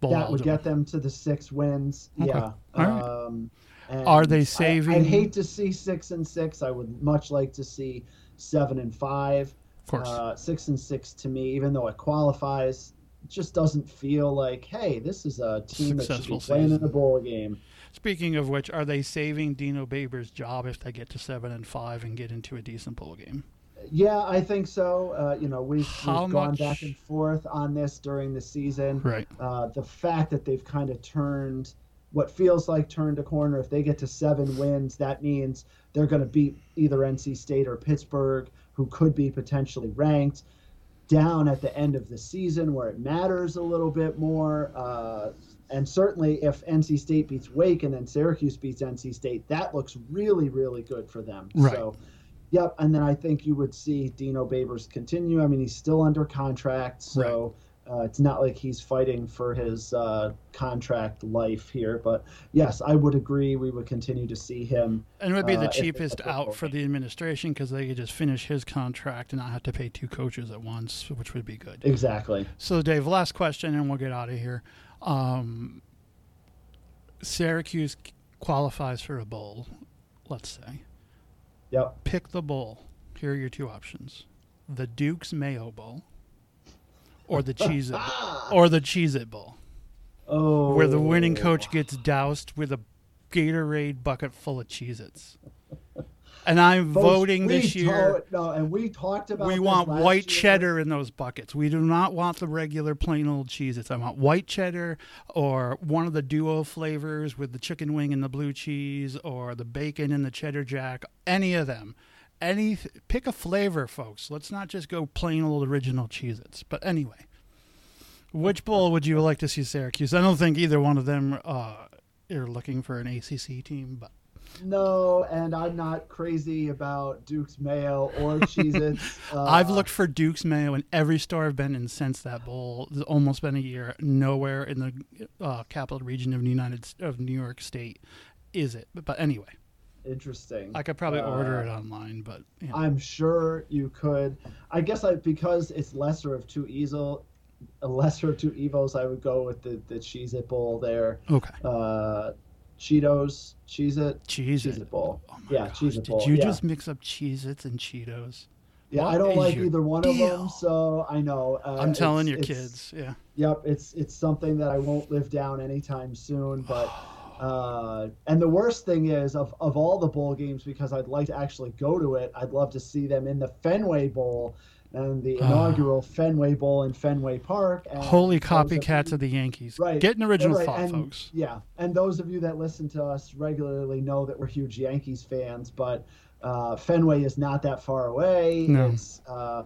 that would get them to the six wins. Okay. Yeah. Right. Um, Are they saving- I'd hate to see six and six. I would much like to see seven and five. Of course. Uh, six and six to me, even though it qualifies, just doesn't feel like, hey, this is a team that should Successful be playing in a bowl game. Speaking of which, are they saving Dino Babers' job if they get to seven and five and get into a decent bowl game? Yeah, I think so. Uh, you know, we've, we've gone much- back and forth on this during the season. Right. Uh, the fact that they've kind of turned what feels like turned a corner. If they get to seven wins, that means they're going to beat either NC State or Pittsburgh, who could be potentially ranked. Down at the end of the season, where it matters a little bit more, uh, and certainly if NC State beats Wake and then Syracuse beats NC State, that looks really, really good for them. Right. So, yep. And then I think you would see Dino Babers continue. I mean, he's still under contract, so uh, it's not like he's fighting for his uh, contract life here. But yes, I would agree. We would continue to see him. And it would be Uh, the they cheapest out for the administration because they could just finish his contract and not have to pay two coaches at once, which would be good. Exactly. So, Dave, last question, and we'll get out of here. Um, Syracuse qualifies for a bowl, let's say. Yep. Pick the bowl. Here are your two options: the Duke's Mayo Bowl, or the [LAUGHS] Cheez It, or the Cheez It Bowl, Oh. where the winning oh. coach gets doused with a Gatorade bucket full of Cheez-Its. And I'm Folks, voting this year. to- no, uh, and we talked about. We want white year. cheddar in those buckets. We do not want the regular plain old cheese. It's I want white cheddar or one of the duo flavors with the chicken wing and the blue cheese or the bacon and the cheddar jack. Any of them. Any pick a flavor, folks. Let's not just go plain old original Cheez-Its. But anyway, which bowl would you like to see Syracuse? I don't think either one of them uh, are looking for an ACC team, but No, and I'm not crazy about Duke's Mayo or [LAUGHS] Cheez-Its. Uh, I've looked for Duke's Mayo in every store I've been in since that bowl. It's almost been a year. Nowhere in the uh, capital region of the United of New York State is it. But, but anyway, Interesting. I could probably order Uh, it online. But you know. I'm sure you could. I guess I because it's lesser of two easel, lesser of two evils. I would go with the the Cheez It Bowl there. okay, Uh, Cheetos, Cheez It, Cheez It. Bowl. Oh Yeah, Cheez It Did you yeah. just mix up Cheez Its and Cheetos? yeah, what I don't like either one of them, so I know. Uh, I'm telling your kids. Yeah. Yep, it's it's something that I won't live down anytime soon. But [SIGHS] [SIGHS] uh, and the worst thing is of of all the bowl games because I'd like to actually go to it. I'd love to see them in the Fenway Bowl and the Ah. inaugural Fenway Bowl in Fenway Park. And Holy copycats you- of the Yankees. Right. Get an original right, thought, and- folks. Yeah, and those of you that listen to us regularly know that we're huge Yankees fans, but uh, Fenway is not that far away. No. It's uh,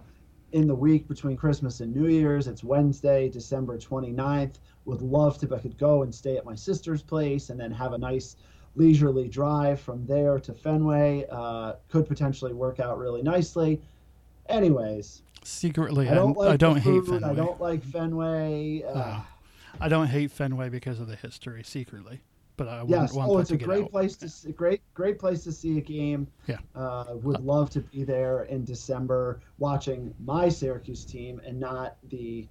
in the week between Christmas and New Year's. It's Wednesday, December 29th. Would love to, but could go and stay at my sister's place and then have a nice leisurely drive from there to Fenway. Uh, could potentially work out really nicely. Anyways, Secretly, I don't like I don't hate. Fenway. I don't like Fenway. Uh, Ah. I don't hate Fenway because of the history, secretly. But I wouldn't Yes. want Oh, it's to a great out. place to see, great great place to see a game. Yeah. Uh, would love to be there in December watching my Syracuse team and not the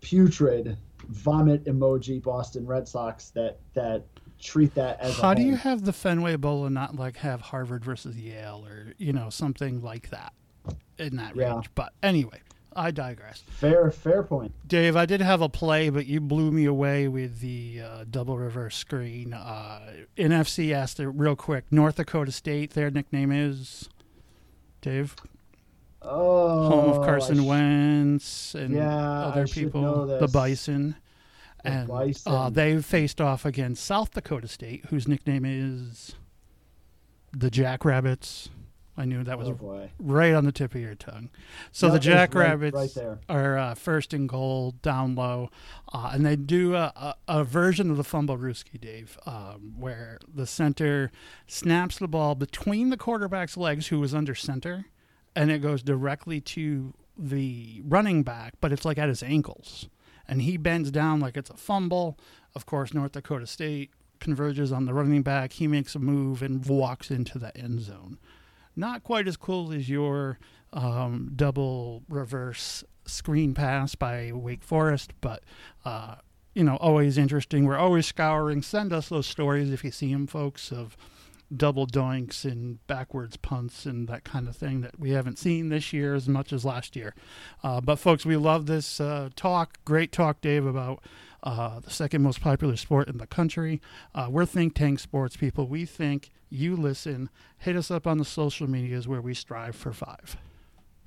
putrid vomit emoji Boston Red Sox that that treat that as a How do you have the Fenway Bowl and not like have Harvard versus Yale or you know something like that in that Yeah. range? But anyway, I digress. fair fair point. Dave, I did have a play, but you blew me away with the uh, double reverse screen. Uh, NFC asked it real quick. North Dakota State, their nickname is Dave, Oh, home of Carson sh- Wentz and Yeah, other should people, the. Bison. and Bison. uh, they faced off against South Dakota State, whose nickname is the Jackrabbits. I knew that was oh right on the tip of your tongue. So the it's right- Jackrabbits right are uh, first and goal, down low, uh, and they do a, a, a version of the fumblerooski, Dave, um, where the center snaps the ball between the quarterback's legs, who was under center, and it goes directly to the running back, but it's like at his ankles, and he bends down like it's a fumble. Of course, North Dakota State converges on the running back. He makes a move and walks into the end zone not quite as cool as your um, double reverse screen pass by Wake Forest, but uh, you know, always interesting. We're always scouring. Send us those stories if you see them, folks, of double doinks and backwards punts and that kind of thing that we haven't seen this year as much as last year. Uh, but folks, we love this uh, talk. Great talk, Dave, about uh, the second most popular sport in the country. Uh, we're Think Tank Sports people. We think you listen. Hit us up on the social medias where we strive for five.